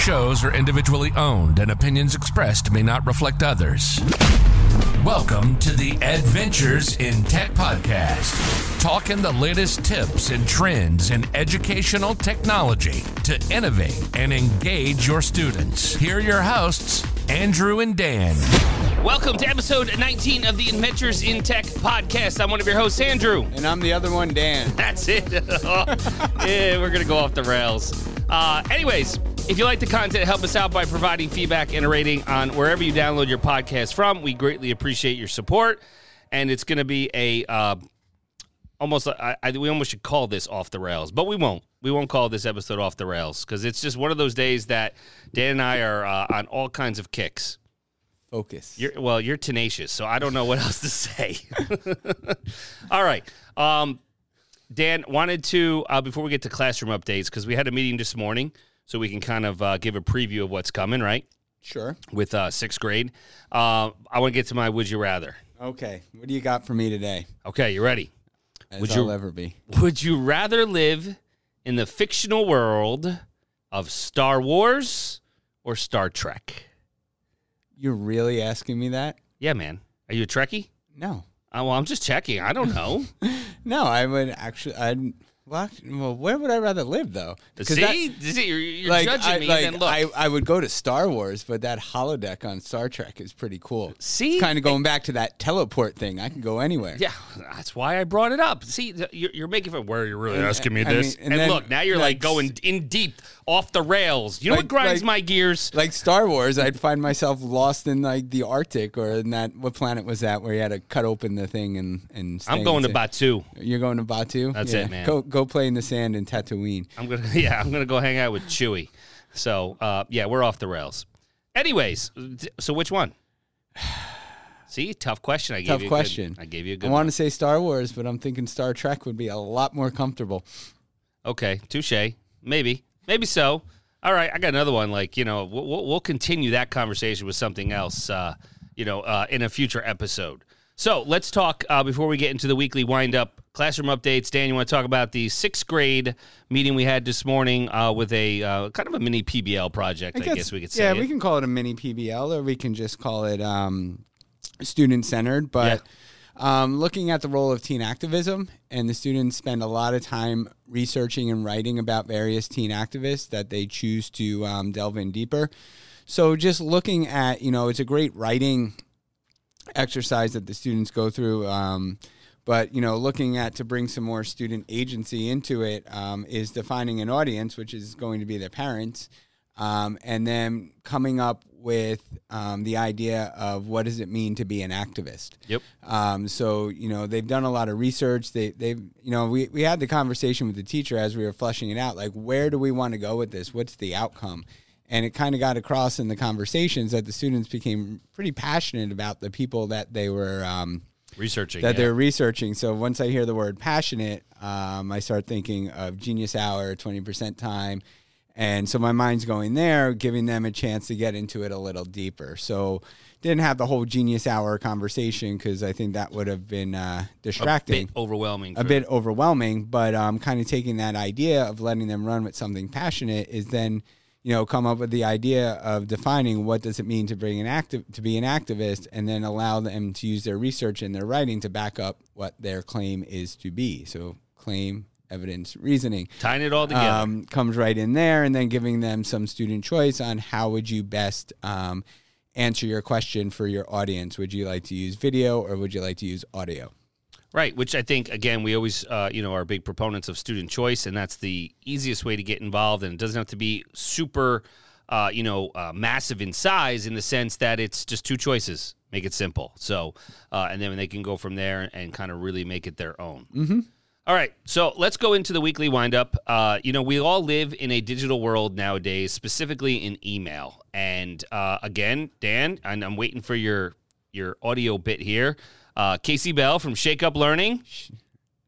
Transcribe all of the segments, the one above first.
shows are individually owned and opinions expressed may not reflect others. Welcome to the Adventures in Tech podcast, talking the latest tips and trends in educational technology to innovate and engage your students. Here are your hosts, Andrew and Dan. Welcome to episode 19 of the Adventures in Tech podcast. I'm one of your hosts, Andrew. And I'm the other one, Dan. That's it. yeah, we're going to go off the rails. Uh, anyways, if you like the content, help us out by providing feedback and a rating on wherever you download your podcast from. We greatly appreciate your support. And it's going to be a uh, almost, I, I, we almost should call this off the rails, but we won't. We won't call this episode off the rails because it's just one of those days that Dan and I are uh, on all kinds of kicks. Focus. You're, well, you're tenacious, so I don't know what else to say. All right. Um, Dan, wanted to, uh, before we get to classroom updates, because we had a meeting this morning, so we can kind of uh, give a preview of what's coming, right? Sure. With uh, sixth grade. Uh, I want to get to my Would You Rather. Okay. What do you got for me today? Okay, you ready? As Would I'll you- ever be. Would you rather live in the fictional world of Star Wars or Star Trek? You're really asking me that? Yeah, man. Are you a Trekkie? No. Uh, well, I'm just checking. I don't know. No, I would actually. I'd. Well, well, where would I rather live though? See, that- See, you're, you're like, judging I, me. like, then look, I, I would go to Star Wars, but that holodeck on Star Trek is pretty cool. see, Kind of going back to that teleport thing. I can go anywhere. yeah, that's why I brought it up. See, you're, you're making it where you're really And- asking me I this, mean, and and, then, look, now you're like, like, going in deep, off the rails. You know what grinds my gears? Like Star Wars, I'd find myself lost in like the Arctic or in that what planet was that where you had to cut open the thing and and. I'm going to Batuu. You're going to Batuu. That's it, man. Go go play in the sand in Tatooine. I'm gonna, yeah, I'm gonna go hang out with Chewie. So, uh, yeah, we're off the rails. Anyways, so which one? See, tough question. I gave Tough you a question. Good, I gave you a good. One. I want to say Star Wars, but I'm thinking Star Trek would be a lot more comfortable. Okay, touche. Maybe, maybe so. All right, I got another one. Like you know, we'll, we'll we'll continue that conversation with something else. Uh, you know, uh, in a future episode. So let's talk uh, before we get into the weekly wind up classroom updates. Dan, you want to talk about the sixth grade meeting we had this morning uh, with a uh, kind of a mini PBL project? I, guess, we could say. Yeah, it. we can call it a mini PBL, or we can just call it um, student centered. But um, looking at the role of teen activism, and the students spend a lot of time researching and writing about various teen activists that they choose to um, delve in deeper. So just looking at, you know, it's a great writing exercise that the students go through. Um, but you know, looking at to bring some more student agency into it um, is defining an audience, which is going to be their parents, um, and then coming up with um, the idea of what does it mean to be an activist. Yep. Um, so you know they've done a lot of research. They they've you know we we had the conversation with the teacher as we were fleshing it out. Like where do we want to go with this? What's the outcome? And it kind of got across in the conversations that the students became pretty passionate about the people that they were um, researching that yeah. they're researching. So once I hear the word passionate, um, I start thinking of Genius Hour, twenty percent time, and so my mind's going there, giving them a chance to get into it a little deeper. So didn't have the whole Genius Hour conversation because I think that would have been uh, a distracting bit overwhelming. a bit overwhelming, but um, kind of taking that idea of letting them run with something passionate is then, you know, come up with the idea of defining what does it mean to bring an active to be an activist, and then allow them to use their research and their writing to back up what their claim is to be. So claim, evidence, reasoning tying it all together. um, comes right in there, and then giving them some student choice on how would you best um, answer your question for your audience. Would you like to use video or would you like to use audio? Right, which I think again we always uh, you know are big proponents of student choice, and that's the easiest way to get involved, and it doesn't have to be super, uh, you know, uh, massive in size in the sense that it's just two choices. Make it simple. So, uh, and then they can go from there and kind of really make it their own. Mm-hmm. right, so let's go into the weekly windup. Uh, you know, we all live in a digital world nowadays, specifically in email. And uh, again, Dan, and I'm waiting for your your audio bit here. Uh, Kasey Bell from Shake Up Learning.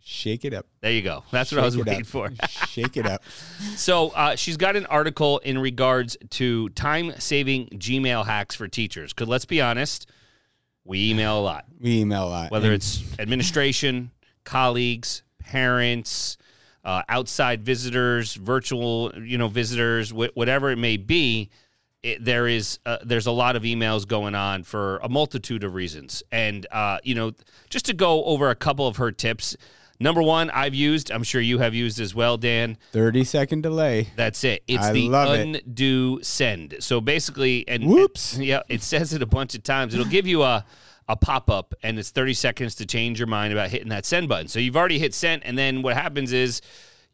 Shake it up. There you go. That's what I was Shake waiting up. for. Shake it up. So uh, she's got an article in regards to time saving Gmail hacks for teachers. Because let's be honest, we email a lot, We email a lot. whether it's administration, colleagues, parents, uh, outside visitors, virtual, you know, visitors, wh- whatever it may be. It, there is uh, there's a lot of emails going on for a multitude of reasons, and uh, you know, just to go over a couple of her tips. Number one, I've used. I'm sure you have used as well, Dan. Thirty second delay. That's it. It's I the love it. undo send. So basically, and Whoops. and- yeah, it says it a bunch of times. It'll give you a a pop up, and it's 30 seconds to change your mind about hitting that send button. So you've already hit send, and then what happens is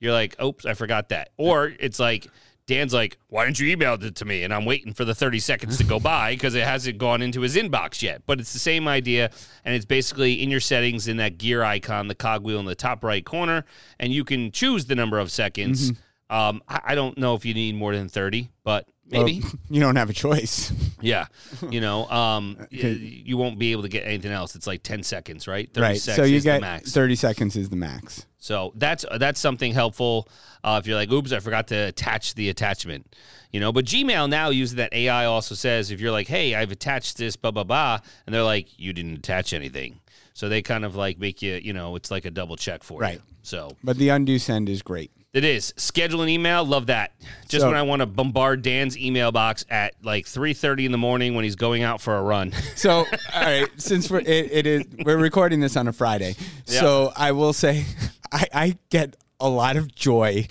you're like, "Oops, I forgot that," or it's like. Dan's like, why didn't you email it to me? And I'm waiting for the 30 seconds to go by because it hasn't gone into his inbox yet. But it's the same idea. And it's basically in your settings in that gear icon, the cogwheel in the top right corner. And you can choose the number of seconds. Um, I, I don't know if you need more than 30, but maybe. Well, you don't have a choice. yeah. You know, um, you won't be able to get anything else. It's like 10 seconds, right? 30 right. seconds So you is the get max. thirty seconds is the max. So that's that's something helpful uh, if you're like, oops, I forgot to attach the attachment. You know, but Gmail now uses that AI also says if you're like, hey, I've attached this, blah blah blah, and they're like, you didn't attach anything. So they kind of like make you, you know, it's like a double check for Right. you. So But the undo send is great. It is schedule an email. Love that. Just So- when I want to bombard Dan's email box at like three thirty in the morning when he's going out for a run. So, all right, since we're it, it is we're recording this on a Friday, so I will say I, I get a lot of joy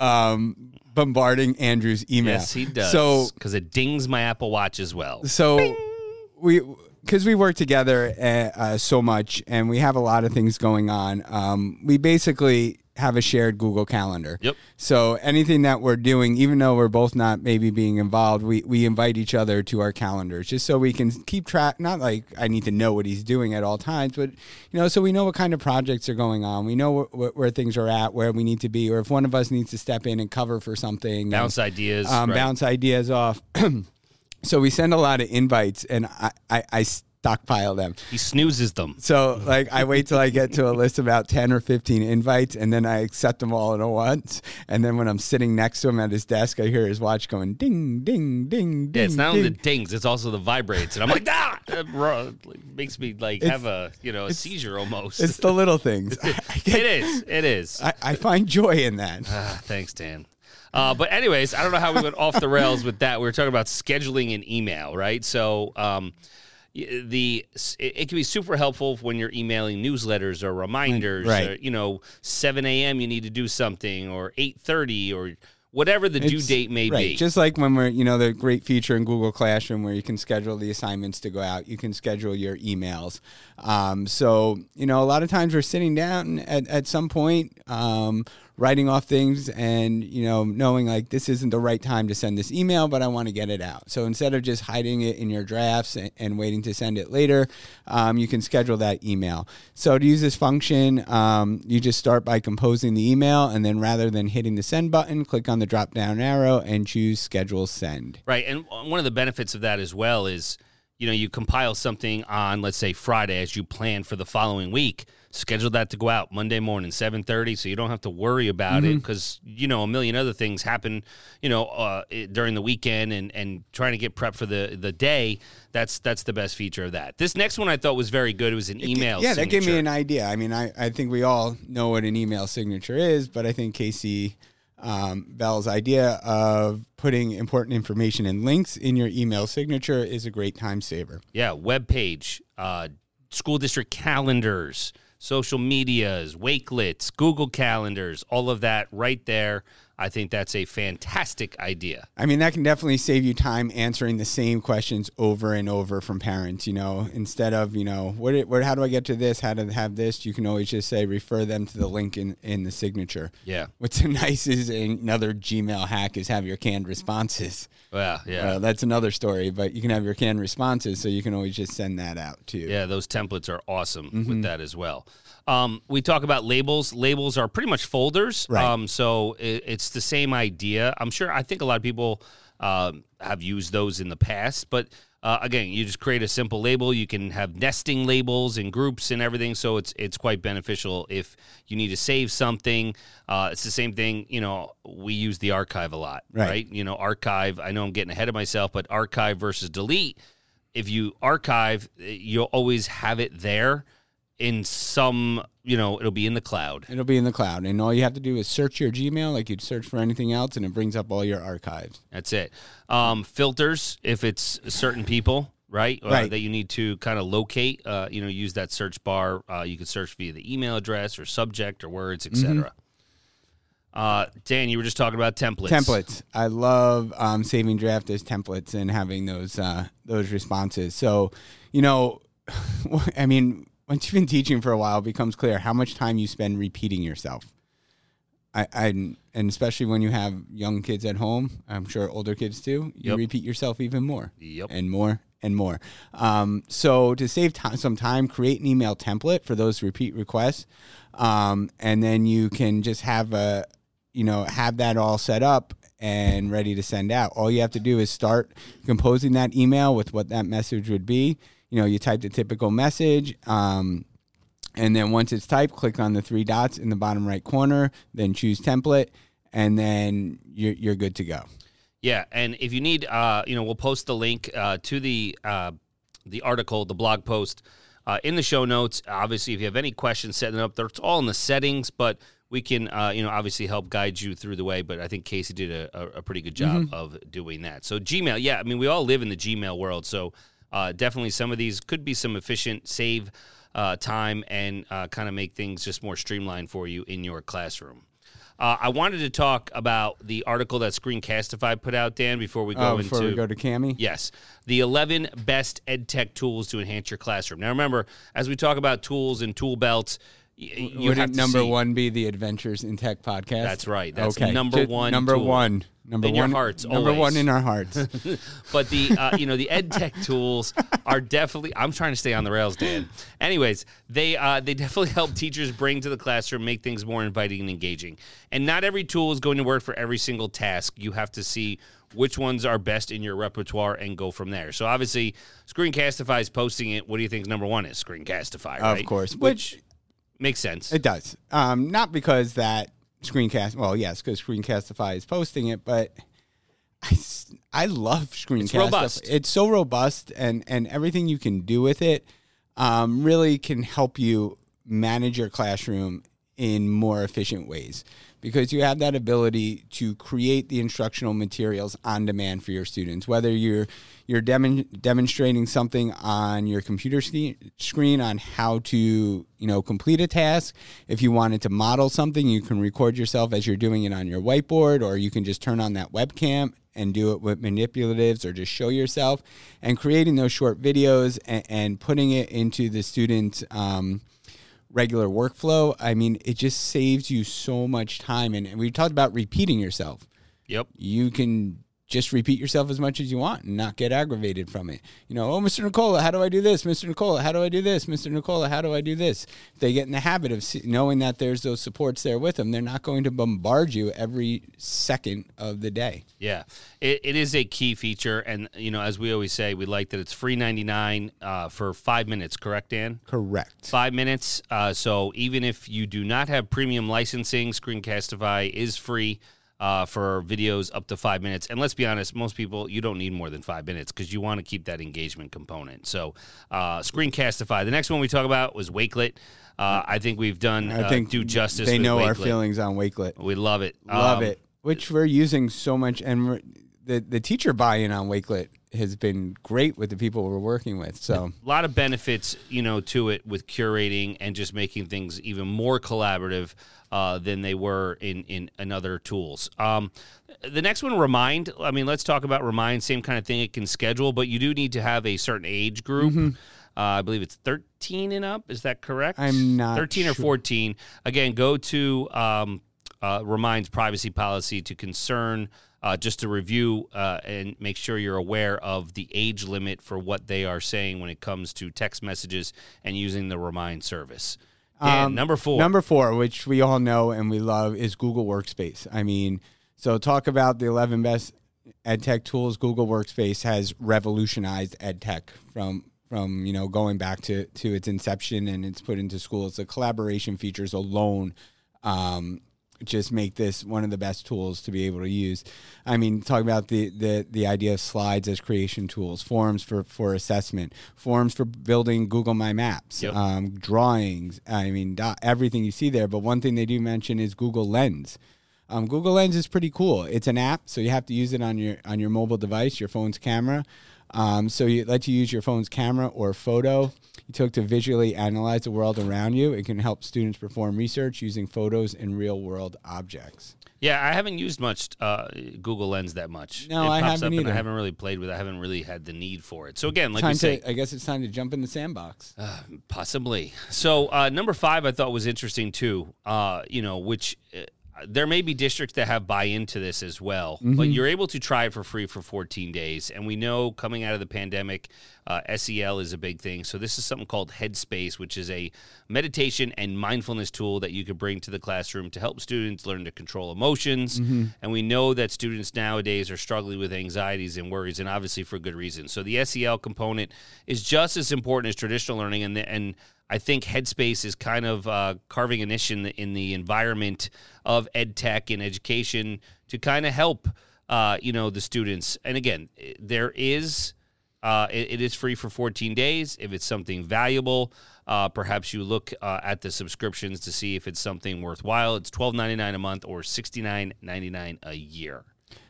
um, bombarding Andrew's email. yes, he does. So, because it dings my Apple Watch as well. so we because we work together uh, uh, so much and we have a lot of things going on. Um, we basically have a shared Google Calendar. Yep. So anything that we're doing, even though we're both not maybe being involved, we, we invite each other to our calendars just so we can keep track. Not like I need to know what he's doing at all times, but you know, so we know what kind of projects are going on. We know wh- wh- where things are at, where we need to be, or if one of us needs to step in and cover for something. Bounce ideas. um, right. bounce ideas off. so we send a lot of invites, and I, I, I stockpile them. He snoozes them. So like I wait till I get to a list of about ten or fifteen invites, and then I accept them all at once. And then when I'm sitting next to him at his desk, I hear his watch going ding, ding, ding, ding. Yeah, it's not only the dings; it's also the vibrates, and I'm like, ah, it makes me like have a you know a seizure almost. It's the little things. I, I, it get, is, it is. I, I find joy in that. Ah, thanks, Dan. Uh, but anyways, I don't know how we went off the rails with that. We were talking about scheduling an email, right? So um, the it, can be super helpful when you're emailing newsletters or reminders. Right. Or, you know, 7 a.m. you need to do something, or 8:30, or whatever the due It's- date may right. be. Just like when we're, you know, the great feature in Google Classroom where you can schedule the assignments to go out, you can schedule your emails. Um, so, you know, a lot of times we're sitting down at, at some point, um, writing off things and, you know, knowing like this isn't the right time to send this email, but I want to get it out. So instead of just hiding it in your drafts and, waiting to send it later, um, you can schedule that email. So to use this function, um, you just start by composing the email and then rather than hitting the send button, click on the drop down arrow and choose schedule send. Right. And one of the benefits of that as well is, you know, you compile something on, let's say, Friday as you plan for the following week. Schedule that to go out Monday morning, seven thirty, so you don't have to worry about it because you know a million other things happen, you know, uh, during the weekend and and trying to get prep for the the day. That's that's the best feature of that. This next one I thought was very good. It was an email. Yeah, that gave me an idea. I mean, I, I think we all know what an email signature is, but I think Kasey um, Bell's idea of putting important information and links in your email signature is a great time saver. Yeah, web page, uh, school district calendars, social medias, Wakelets, Google calendars, all of that right there. I think that's a fantastic idea. I mean, that can definitely save you time answering the same questions over and over from parents. You know, instead of you know, what, what how do I get to this? How to have this? You can always just say refer them to the link in in the signature. Yeah. What's nice is another Gmail hack is have your canned responses. Well, yeah. Well, that's another story, but you can have your canned responses, so you can always just send that out too. Yeah, those templates are awesome Mm-hmm. with that as well. Um, we talk about labels. Labels are pretty much folders. Right. Um, so it, it's the same idea. I'm sure. I think a lot of people um, have used those in the past, but uh, again, you just create a simple label. You can have nesting labels and groups and everything. So it's it's quite beneficial if you need to save something. Uh, it's the same thing. You know, we use the archive a lot, Right. right? You know, archive. I know I'm getting ahead of myself, but archive versus delete if you archive, you'll always have it there. In some, you know, it'll be in the cloud. It'll be in the cloud, and all you have to do is search your Gmail like you'd search for anything else, and it brings up all your archives. That's it. Um, filters if it's certain people, right? Uh, Right. that you need to kind of locate. Uh, you know, use that search bar. Uh, you can search via the email address or subject or words, etc. Uh, Dan, you were just talking about templates. Templates. I love um, saving draft as templates and having those uh, those responses. So, you know, I mean, once you've been teaching for a while, it becomes clear how much time you spend repeating yourself. I, I and especially when you have young kids at home, I'm sure older kids too. You Yep. repeat yourself even more. Yep. and more and more. Um, so to save time, some time, create an email template for those repeat requests, um, and then you can just have a, you know, have that all set up and ready to send out. All you have to do is start composing that email with what that message would be. You know, you type the typical message. Um, and then once it's typed, click on the three dots in the bottom right corner, then choose template, and then you're, you're good to go. Yeah, and if you need, uh, you know, we'll post the link uh, to the uh, the article, the blog post, uh, in the show notes. Obviously, if you have any questions setting up, there, it's all in the settings, but we can, uh, you know, obviously help guide you through the way. But I think Kasey did a, a, a pretty good job of doing that. So Gmail, yeah, I mean, we all live in the Gmail world, so uh, definitely some of these could be some efficient save uh, time and uh, kind of make things just more streamlined for you in your classroom. Uh, I wanted to talk about the article that Screencastify put out, Dan, before we go Oh, before into we go to Cami, Yes, the 11 best ed tech tools to enhance your classroom. Now, remember, as we talk about tools and tool belts, you Would number see- one be the Adventures in Tech podcast? That's right. That's okay. number Just one Number tool. one. Number one In your one. hearts, Number always. one in our hearts. But the uh, you know the ed tech tools are definitely. I'm trying to stay on the rails, Dan. Anyways, they uh, they definitely help teachers bring to the classroom, make things more inviting and engaging. And not every tool is going to work for every single task. You have to see which ones are best in your repertoire and go from there. So obviously, Screencastify is posting it. What do you think number one is? Screencastify, right? Of course. which makes sense. It does. Um, not because that screencast. Well, yes, because Screencastify is posting it, but I, I love Screencastify. robust. It's so robust, and and everything you can do with it um, really can help you manage your classroom in more efficient ways. Because you have that ability to create the instructional materials on demand for your students. Whether you're you're demon, demonstrating something on your computer screen on how to you know complete a task. If you wanted to model something you can record yourself as you're doing it on your whiteboard or you can just turn on that webcam and do it with manipulatives or just show yourself. And creating those short videos and, and putting it into the students um, regular workflow, I mean, it just saves you so much time. And, and we talked about repeating yourself. Yep. You can just repeat yourself as much as you want and not get aggravated from it. You know, oh, Mr. Nicola, how do I do this? Mr. Nicola, how do I do this? Mr. Nicola, how do I do this? If they get in the habit of knowing that there's those supports there with them, they're not going to bombard you every second of the day. Yeah, it, it is a key feature, and you know, as we always say, we like that it's free ninety nine uh, for five minutes. Correct, Dan? Correct. Five minutes. Uh, so even if you do not have premium licensing, Screencastify is free uh, for videos up to five minutes. And let's be honest, most people you don't need more than five minutes because you want to keep that engagement component. So uh, Screencastify. The next one we talk about was Wakelet. Uh, I think we've done I uh, think do justice. They know our feelings on Wakelet. We love it. Love Um, it. Which we're using so much, and the the teacher buy-in on Wakelet has been great with the people we're working with. So a lot of benefits, you know, to it with curating and just making things even more collaborative uh, than they were in, in in other tools. Um, the next one, Remind. I mean, let's talk about Remind. Same kind of thing. It can schedule, but you do need to have a certain age group. Mm-hmm. Uh, I believe it's 13 and up. Is that correct? I'm not 13 or 14. Again, go to um, uh, Remind's privacy policy to concern. Uh, just to review uh, and make sure you're aware of the age limit for what they are saying when it comes to text messages and using the Remind service. Dan, Um, number four. Number four, which we all know and we love, is Google Workspace. I mean, so talk about the 11 best ed tech tools. Google Workspace has revolutionized ed tech from from you know going back to to its inception and it's put into schools. The collaboration features alone um, just make this one of the best tools to be able to use. I mean, talk about the the the idea of slides as creation tools, forms for for assessment, forms for building Google My Maps, Yep. um, drawings. I mean, do- everything you see there. But one thing they do mention is Google Lens. Um, Google Lens is pretty cool. It's an app, so you have to use it on your on your mobile device, your phone's camera. Um, so you let you use your phone's camera or photo you took to visually analyze the world around you. It can help students perform research using photos and real world objects. Yeah, I haven't used much uh, Google Lens that much. No, it I pops haven't up and either. I haven't really played with. it. I haven't really had the need for it. So again, like time we say, to, I guess it's time to jump in the sandbox. Uh, possibly. So uh, number five, I thought was interesting too. Uh, you know, which uh, there may be districts that have buy into this as well, Mm-hmm. but you're able to try it for free for 14 days. And we know coming out of the pandemic, uh, SEL is a big thing. So this is something called Headspace, which is a meditation and mindfulness tool that you could bring to the classroom to help students learn to control emotions. And we know that students nowadays are struggling with anxieties and worries, and obviously for good reason. So the SEL component is just as important as traditional learning, and the, and I think Headspace is kind of uh, carving a niche in the, in the environment of ed tech and education to kind of help, uh, you know, the students. And again, there is, uh, it, it is free for 14 days. If it's something valuable, uh, perhaps you look uh, at the subscriptions to see if it's something worthwhile. It's $12.99 a month or $69.99 a year.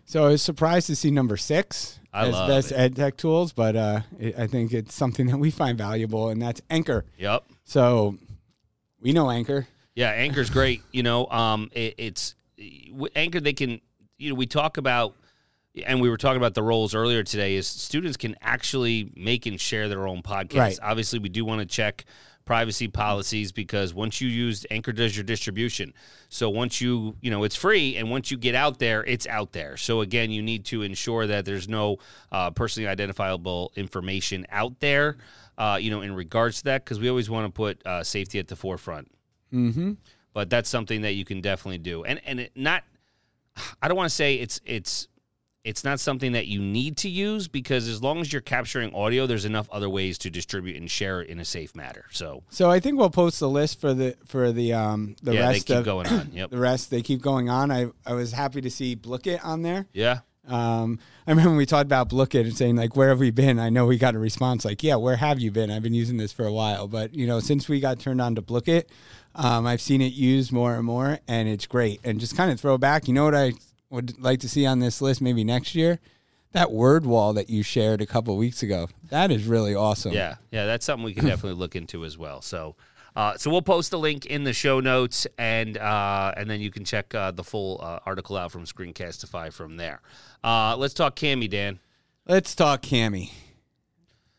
So I was surprised to see number six I as best it. ed tech tools, but uh, it, I think it's something that we find valuable, and that's Anchor. Yep. So we know Anchor. Yeah, Anchor's great. You know, um, it, it's Anchor. They can, you know, we talk about, and we were talking about the roles earlier today. Is students can actually make and share their own podcast. Right. Obviously, we do want to check privacy policies because once you use Anchor, does your distribution. So once you, you know, it's free, and once you get out there, it's out there. So again, you need to ensure that there's no uh, personally identifiable information out there. Uh, you know, in regards to that, because we always want to put uh, safety at the forefront Mm-hmm. but that's something that you can definitely do and and it not i don't want to say it's it's it's not something that you need to use because as long as you're capturing audio there's enough other ways to distribute and share it in a safe manner so So I think we'll post the list for the for the um the yeah they rest keep of going on yep the rest. They keep going on. I I was happy to see Blooket on there. yeah Um, I remember when we talked about Blooket and saying like, "Where have we been?" I know we got a response like, "Yeah, where have you been?" I've been using this for a while, but you know, since we got turned on to Blooket, um, I've seen it used more and more, and it's great. And just kind of throw back, you know what I would like to see on this list maybe next year? That word wall that you shared a couple weeks ago. That is really awesome. Yeah, yeah, that's something we can definitely look into as well. So, uh, so we'll post the link in the show notes, and uh, and then you can check uh, the full uh, article out from Screencastify from there. Uh, let's talk Cami, Dan. Let's talk Cami.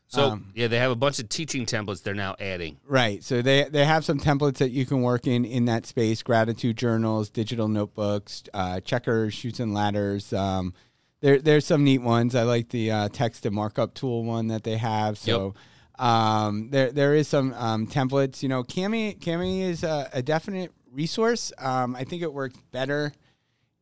So Um, yeah, they have a bunch of teaching templates they're now adding. Right. So they they have some templates that you can work in in that space: gratitude journals, digital notebooks, uh, checkers, shoots and ladders. Um, there there's some neat ones. I like the uh, text to markup tool one that they have. So. Um, there there is some um, templates. You know, Cami Cami is a, a definite resource. Um, I think it works better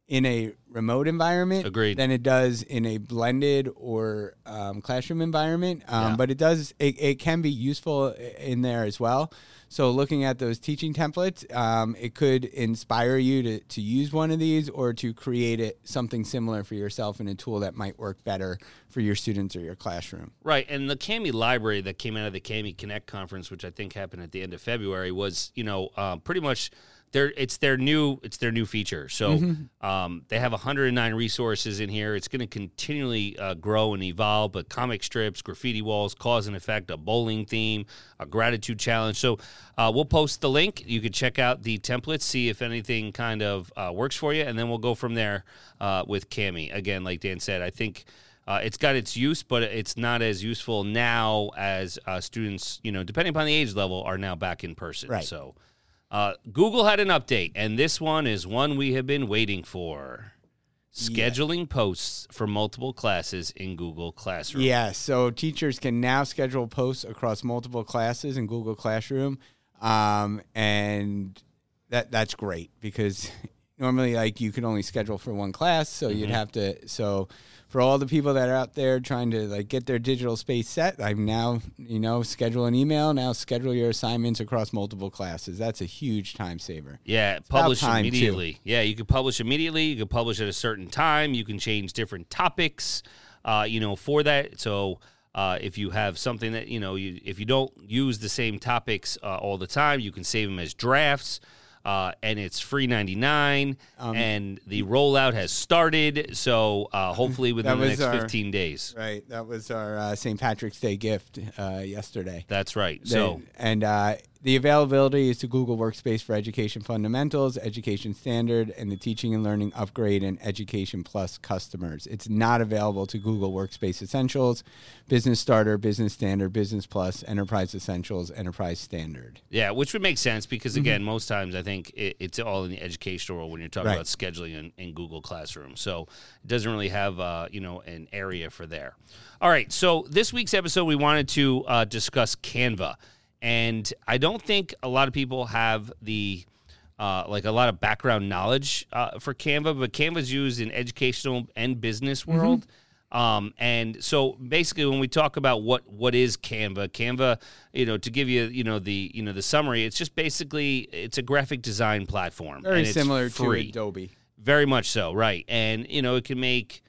in a remote environment Agreed. than it does in a blended or um, classroom environment. Um, Yeah. But it does it, it can be useful in there as well. So looking at those teaching templates, um, it could inspire you to, to use one of these or to create it something similar for yourself in a tool that might work better for your students or your classroom. Right, and the Cami library that came out of the Cami Connect conference, which I think happened at the end of February, was you know uh, pretty much their it's their new it's their new feature. So um, they have 109 resources in here. It's going to continually uh, grow and evolve. But comic strips, graffiti walls, cause and effect, a bowling theme, a gratitude challenge. So uh, we'll post the link. You can check out the templates, see if anything kind of uh, works for you, and then we'll go from there uh, with Cami. Again, like Dan said, I think. Uh, it's got its use, but it's not as useful now as uh, students, you know, depending upon the age level, are now back in person. Right. So, uh, Google had an update, and this one is one we have been waiting for. Scheduling posts for multiple classes in Google Classroom. Yeah, so teachers can now schedule posts across multiple classes in Google Classroom, um, and that that's great because normally like you can only schedule for one class, so Mm-hmm. you'd have to so for all the people that are out there trying to like get their digital space set, I'm now, you know, schedule an email, now schedule your assignments across multiple classes. That's a huge time saver. Yeah, publish time, too. immediately. Yeah, you can publish immediately. You can publish at a certain time. You can change different topics, uh, you know, for that. So uh, if you have something that you know, you, if you don't use the same topics uh, all the time, you can save them as drafts. Uh, and it's free ninety nine, Um, and the rollout has started. So uh, hopefully within the next our- fifteen days. Right. That was our uh, St. Patrick's Day gift uh, yesterday. That's right. They- So and uh, the availability is to Google Workspace for Education Fundamentals, Education Standard, and the Teaching and Learning Upgrade and Education Plus customers. It's not available to Google Workspace Essentials, Business Starter, Business Standard, Business Plus, Enterprise Essentials, Enterprise Standard. Yeah, which would make sense because Mm-hmm. again, most times I think it, it's all in the educational world when you're talking Right. about scheduling in, in Google Classroom. So it doesn't really have uh, you know an area for there. All right, so this week's episode we wanted to uh, discuss Canva, and I don't think a lot of people have the uh, like a lot of background knowledge uh, for Canva, but Canva's used in educational and business world. Um, and so basically, when we talk about what what is Canva, Canva, you know, to give you you know the you know the summary, it's just basically it's a graphic design platform, Very and it's similar free. to Adobe. Very much so, right? And you know, it can make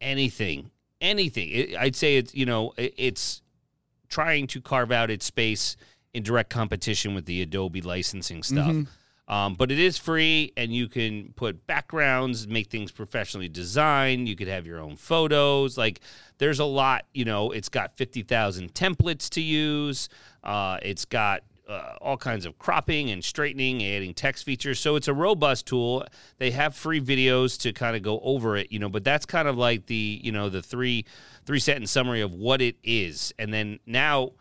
anything, anything. It, I'd say it's you know, it, it's trying to carve out its space in direct competition with the Adobe licensing stuff. Um, but it is free, and you can put backgrounds, make things professionally designed. You could have your own photos. Like, there's a lot. You know, it's got fifty thousand templates to use. Uh, it's got uh, all kinds of cropping and straightening, adding text features. So it's a robust tool. They have free videos to kind of go over it, you know, but that's kind of like the, you know, the three three sentence summary of what it is. And then now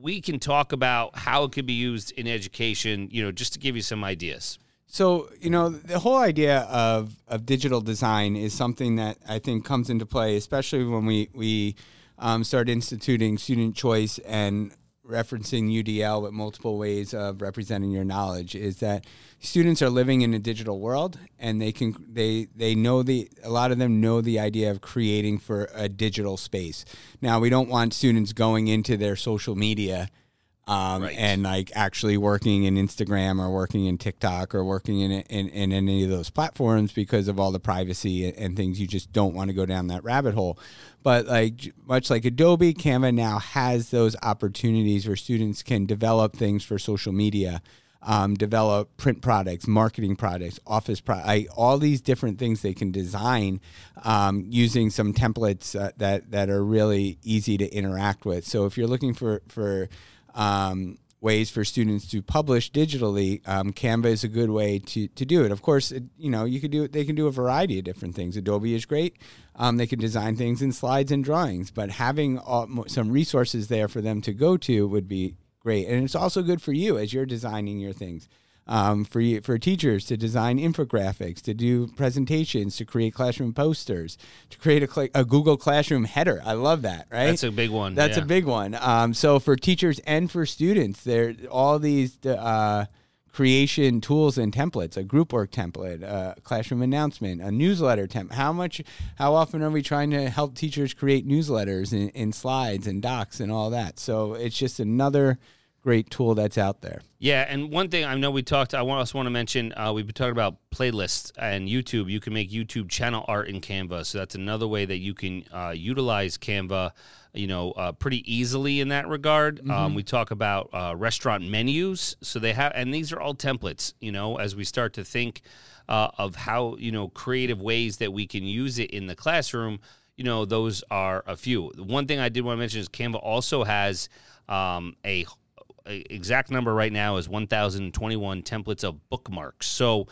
we can talk about how it could be used in education, you know, just to give you some ideas. So, you know, the whole idea of, of digital design is something that I think comes into play, especially when we, we um, start instituting student choice and referencing UDL with multiple ways of representing your knowledge is that students are living in a digital world and they can they they know the a lot of them know the idea of creating for a digital space. Now, we don't want students going into their social media um, Right. and like actually working in Instagram or working in TikTok or working in, in in any of those platforms because of all the privacy and, and things. You just don't want to go down that rabbit hole. But like much like Adobe, Canva now has those opportunities where students can develop things for social media. Um, develop print products, marketing products, office pro- I, all these different things they can design um, using some templates uh, that that are really easy to interact with. So if you're looking for for um, ways for students to publish digitally, um, Canva is a good way to, to do it. Of course, it, you know you could do it. They can do a variety of different things. Adobe is great. Um, they can design things in slides and drawings, but having all, some resources there for them to go to would be great. And it's also good for you as you're designing your things. Um, for you, for teachers to design infographics, to do presentations, to create classroom posters, to create a, cla a Google Classroom header. I love that. Right? That's a big one. That's yeah. a big one. Um, so for teachers and for students, there all these uh, creation tools and templates, a group work template, a classroom announcement, a newsletter temp. How much, how often are we trying to help teachers create newsletters and, and slides and docs and all that? So it's just another great tool that's out there. Yeah, and one thing I know we talked. I also want to mention uh, we've been talking about playlists and YouTube. You can make YouTube channel art in Canva, so that's another way that you can uh, utilize Canva. You know, uh, pretty easily in that regard. Um, we talk about uh, restaurant menus, so they have, and these are all templates. You know, as we start to think uh, of how you know creative ways that we can use it in the classroom. You know, those are a few. One thing I did want to mention is Canva also has um, a- exact number right now is 1021 templates of bookmarks. So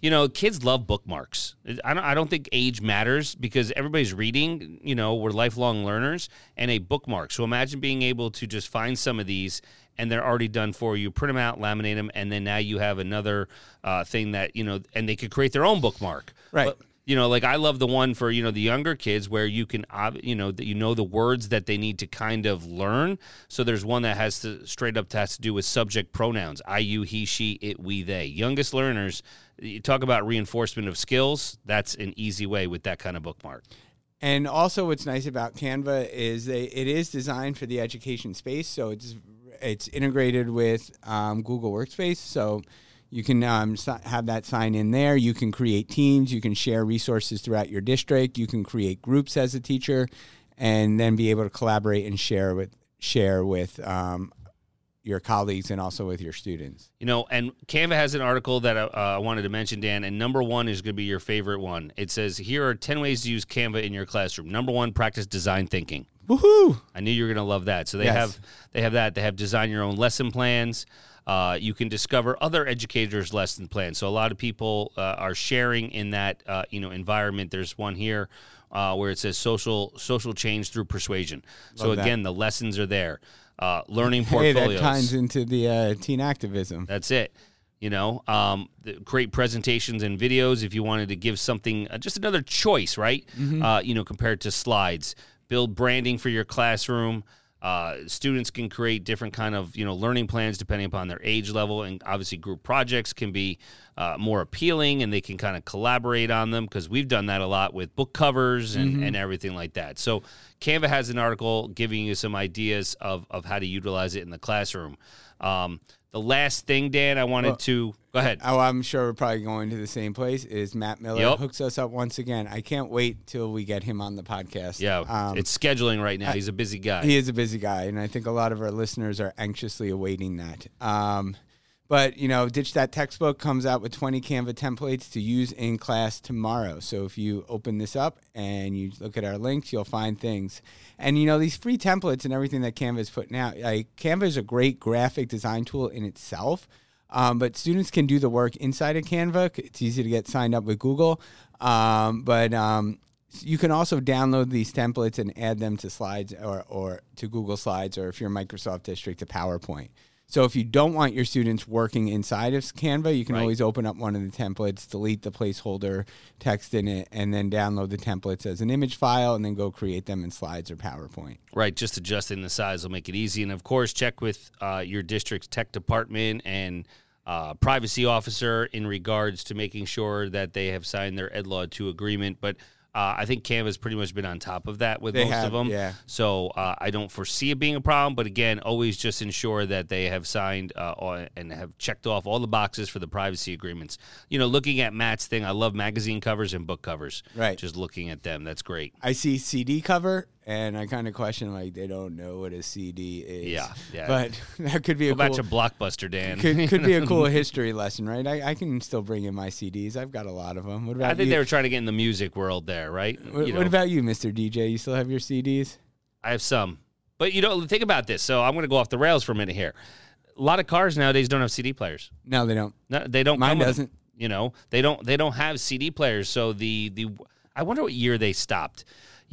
you know kids love bookmarks. I don't, I don't think age matters because everybody's reading you know we're lifelong learners and a bookmark. So imagine being able to just find some of these and they're already done for you print them out laminate them and then now you have another uh, thing that you know and they could create their own bookmark. Right. But you know, like I love the one for you know the younger kids where you can, you know, that you know the words that they need to kind of learn. So there's one that has to straight up has to do with subject pronouns: I, you, he, she, it, we, they. Youngest learners, you talk about reinforcement of skills. That's an easy way with that kind of bookmark. And also, what's nice about Canva is they, it is designed for the education space, so it's it's integrated with um, Google Workspace. So you can um, have that sign in there. You can create teams. You can share resources throughout your district. You can create groups as a teacher, and then be able to collaborate and share with share with um, your colleagues and also with your students. You know, and Canva has an article that uh, I wanted to mention, Dan, and number one is going to be your favorite one. It says, Here are 10 ways to use Canva in your classroom. Number one, practice design thinking. Woohoo! I knew you were going to love that. So they yes. have they have that. They have design your own lesson plans. Uh, you can discover other educators' lesson plans. So a lot of people uh, are sharing in that uh, you know environment. There's one here uh, where it says social social change through persuasion. Love so again, that. the lessons are there. Uh, learning portfolios. Hey, that ties into the uh, teen activism. That's it. You know, um, great presentations and videos. If you wanted to give something, just another choice, right? Mm-hmm. you know, compared to slides. Build branding for your classroom. Uh, students can create different kind of you know learning plans depending upon their age level, and obviously group projects can be uh, more appealing, and they can kind of collaborate on them because we've done that a lot with book covers and, mm-hmm. and everything like that. So Canva has an article giving you some ideas of of how to utilize it in the classroom. Um, the last thing, Dan, I wanted well, to go ahead. Oh, I'm sure we're probably going to the same place. Is Matt Miller yep. hooks us up once again? I can't wait till we get him on the podcast. Yeah, um, it's scheduling right now. He's a busy guy. He is a busy guy, and I think a lot of our listeners are anxiously awaiting that. Um, but you know, Ditch That Textbook comes out with 20 Canva templates to use in class tomorrow. So if you open this up and you look at our links, you'll find things. And you know, these free templates and everything that Canva is putting out, like Canva is a great graphic design tool in itself. Um, but students can do the work inside of Canva. It's easy to get signed up with Google. Um, but um, you can also download these templates and add them to slides or, or to Google Slides, or if you're Microsoft District, to PowerPoint. So if you don't want your students working inside of Canva, you can right. always open up one of the templates, delete the placeholder text in it, and then download the templates as an image file, and then go create them in slides or PowerPoint. Right, just adjusting the size will make it easy. And of course, check with uh, your district's tech department and uh, privacy officer in regards to making sure that they have signed their Ed Law 2 agreement. But uh, I think Canva's pretty much been on top of that with they most have, of them. Yeah. So uh, I don't foresee it being a problem. But again, always just ensure that they have signed uh, and have checked off all the boxes for the privacy agreements. You know, looking at Matt's thing, I love magazine covers and book covers. Right. Just looking at them, that's great. I see CD cover and I kind of question like they don't know what a CD is. Yeah, yeah. But that could be Go a back cool, to Blockbuster, Dan. Could, could be a cool history lesson, right? I, I, can still bring in my CDs. I've got a lot of them. What about I think you? they were trying to get in the music world there, right? What, what about you, Mister DJ? You still have your CDs? I have some, but you know, think about this. So I'm going to go off the rails for a minute here. A lot of cars nowadays don't have CD players. No, they don't. No, they don't. Mine doesn't. Them. You know, they don't. They don't have CD players. So the the I wonder what year they stopped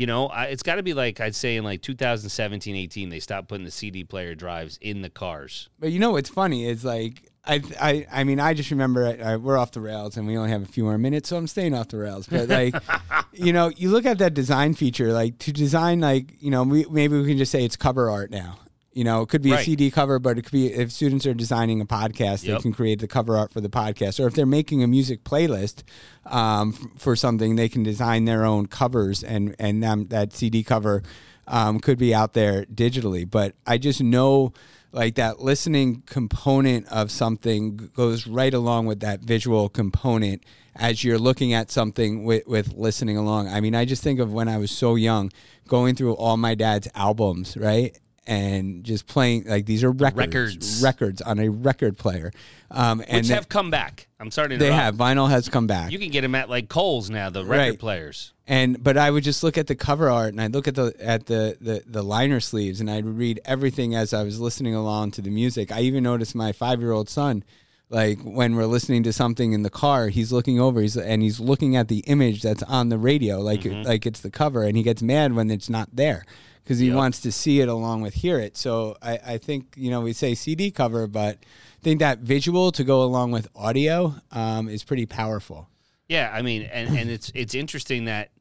you know, it's got to be like I'd say in like 2017, 18, they stopped putting the CD player drives in the cars. But you know what's funny is like I I I mean I just remember uh, we're off the rails and we only have a few more minutes, so I'm staying off the rails. But like, you know, you look at that design feature, like to design like you know we, maybe we can just say it's cover art now. You know, it could be right. a CD cover, but it could be if students are designing a podcast, yep. they can create the cover art for the podcast. Or if they're making a music playlist um, for something, they can design their own covers, and and them, that CD cover um, could be out there digitally. But I just know like that listening component of something goes right along with that visual component as you're looking at something with, with listening along. I mean, I just think of when I was so young, going through all my dad's albums, right? And just playing like these are records records, records on a record player, um, and which have come back. I'm sorry they have vinyl has come back. You can get them at like Kohl's now, the record right. players. And but I would just look at the cover art and I'd look at the at the, the the liner sleeves and I'd read everything as I was listening along to the music. I even noticed my five year old son like when we're listening to something in the car he's looking over he's and he's looking at the image that's on the radio like mm-hmm. like it's the cover and he gets mad when it's not there because he yep. wants to see it along with hear it. So I, I think you know we say CD cover, but I think that visual to go along with audio um, is pretty powerful. Yeah, I mean, and, and it's it's interesting that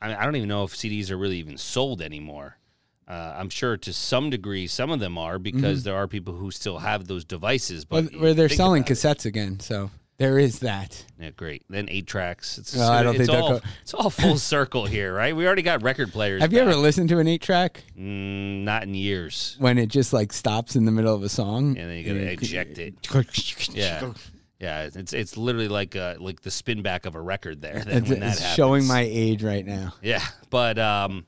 I, mean, I don't even know if CDs are really even sold anymore. Uh, I'm sure to some degree some of them are because there are people who still have those devices. But Mm-hmm. Well, where they're selling about it. cassettes again, so there is that. Yeah, great. Then eight tracks. It's, Well, I don't it's think all go- it's all full circle here, right? We already got record players. Have you ever listened to an eight track Mm, not in years. when it just like stops in the middle of a song? And then you gotta eject it. Yeah. Yeah, it's it's literally like uh, like the spin back of a record there. Then It's, it's showing my age right now. yeah, but um,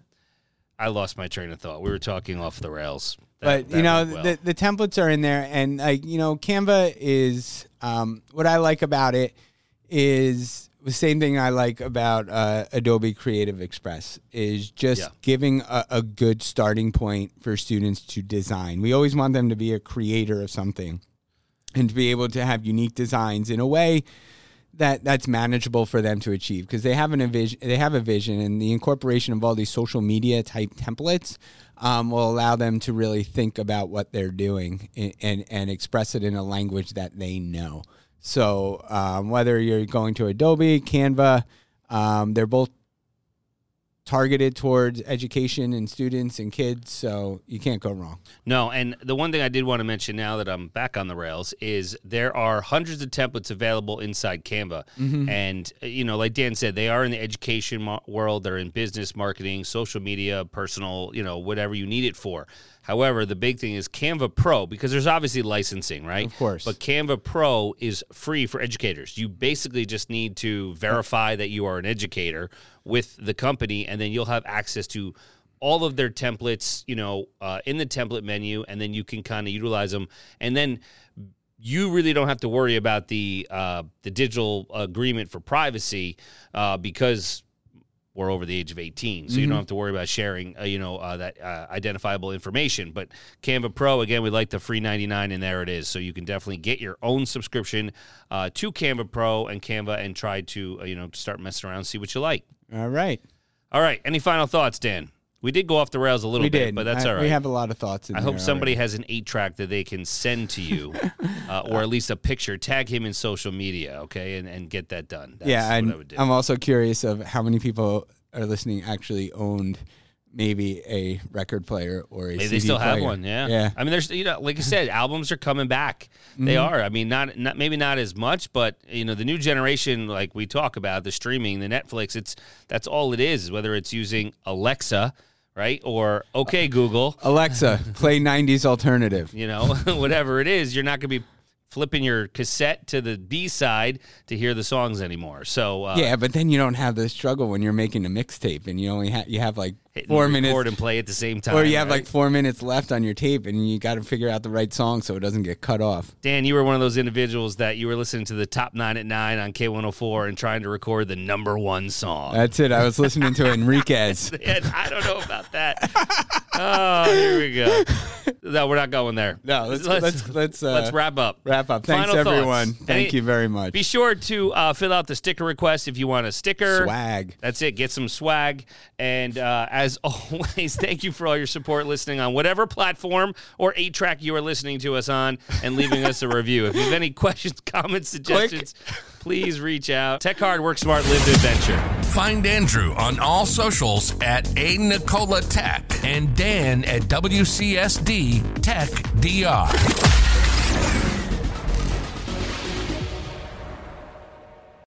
I lost my train of thought. We were talking off the rails. That- but you know well. the the templates are in there and like you know canva is um what i like about it is the same thing i like about uh, adobe creative express is just Yeah. giving a, a good starting point for students to design we always want them to be a creator of something and to be able to have unique designs in a way that that's manageable for them to achieve because they have an vision they have a vision and the incorporation of all these social media type templates um, will allow them to really think about what they're doing and, and, and express it in a language that they know. So um, whether you're going to adobe canva um, they're both targeted towards education and students and kids so you can't go wrong No, and the one thing I did want to mention now that I'm back on the rails is there are hundreds of templates available inside Canva. Mm-hmm. And, uh, you know, like Dan said, they are in the education world, they're in business, marketing, social media, personal, you know, whatever you need it for. However, the big thing is Canva Pro because there's obviously licensing, right? Of course. But Canva Pro is free for educators. You basically just need to verify that you are an educator with the company, and then you'll have access to all of their templates, you know, uh, in the template menu, and then you can kind of utilize them. And then you really don't have to worry about the uh, the digital agreement for privacy uh, because we're over the age of 18 so you don't have to worry about sharing uh, you know uh, that uh, identifiable information. But canva pro again we like the free 99 and there it is. So you can definitely get your own subscription uh, to canva pro and canva and try to uh, you know start messing around see what you like. All right. All right. Any final thoughts dan we did go off the rails a little we bit did but that's I- all right we have a lot of thoughts in I hope somebody already. has an eight track that they can send to you, uh, or at least a picture. Tag him in social media, okay, and, and get that done. That's yeah, what and I would do. I'm also curious of how many people are listening actually owned maybe a record player or a Maybe CD they still have one, yeah. Yeah. I mean, there's you know, like I said, albums are coming back. They Mm-hmm. are. I mean, not not maybe not as much, but you know, the new generation, like we talk about, the streaming, the Netflix. It's that's all it is. Whether it's using Alexa, right, or okay Google, Alexa, play 90s alternative. you know, whatever it is, you're not going to be flipping your cassette to the B side to hear the songs anymore. So uh, Yeah, but then you don't have the struggle when you're making a mixtape and you only have you have like four record minutes and play at the same time. or you have right? like four minutes left on your tape and you got to figure out the right song so it doesn't get cut off. Dan, you were one of those individuals that you were listening to the top nine at nine on K104 and trying to record the number one song. That's it. I was listening to Enriquez. I don't know about that. oh, here we go. No, we're not going there. No, let's let's let's, uh, let's wrap up. wrap up. Thanks Final thoughts. everyone. Thank Any- you very much. Be sure to uh, fill out the sticker request if you want a sticker. Swag. That's it. Get some swag. And uh, as always, thank you for all your support listening on whatever platform or eight track you are listening to us on and leaving us a review. If you have any questions, comments, suggestions, please reach out. Tech hard, work smart, live the adventure. Find Andrew on all socials at A Nicola Tech and Dan at WCSD Tech DR.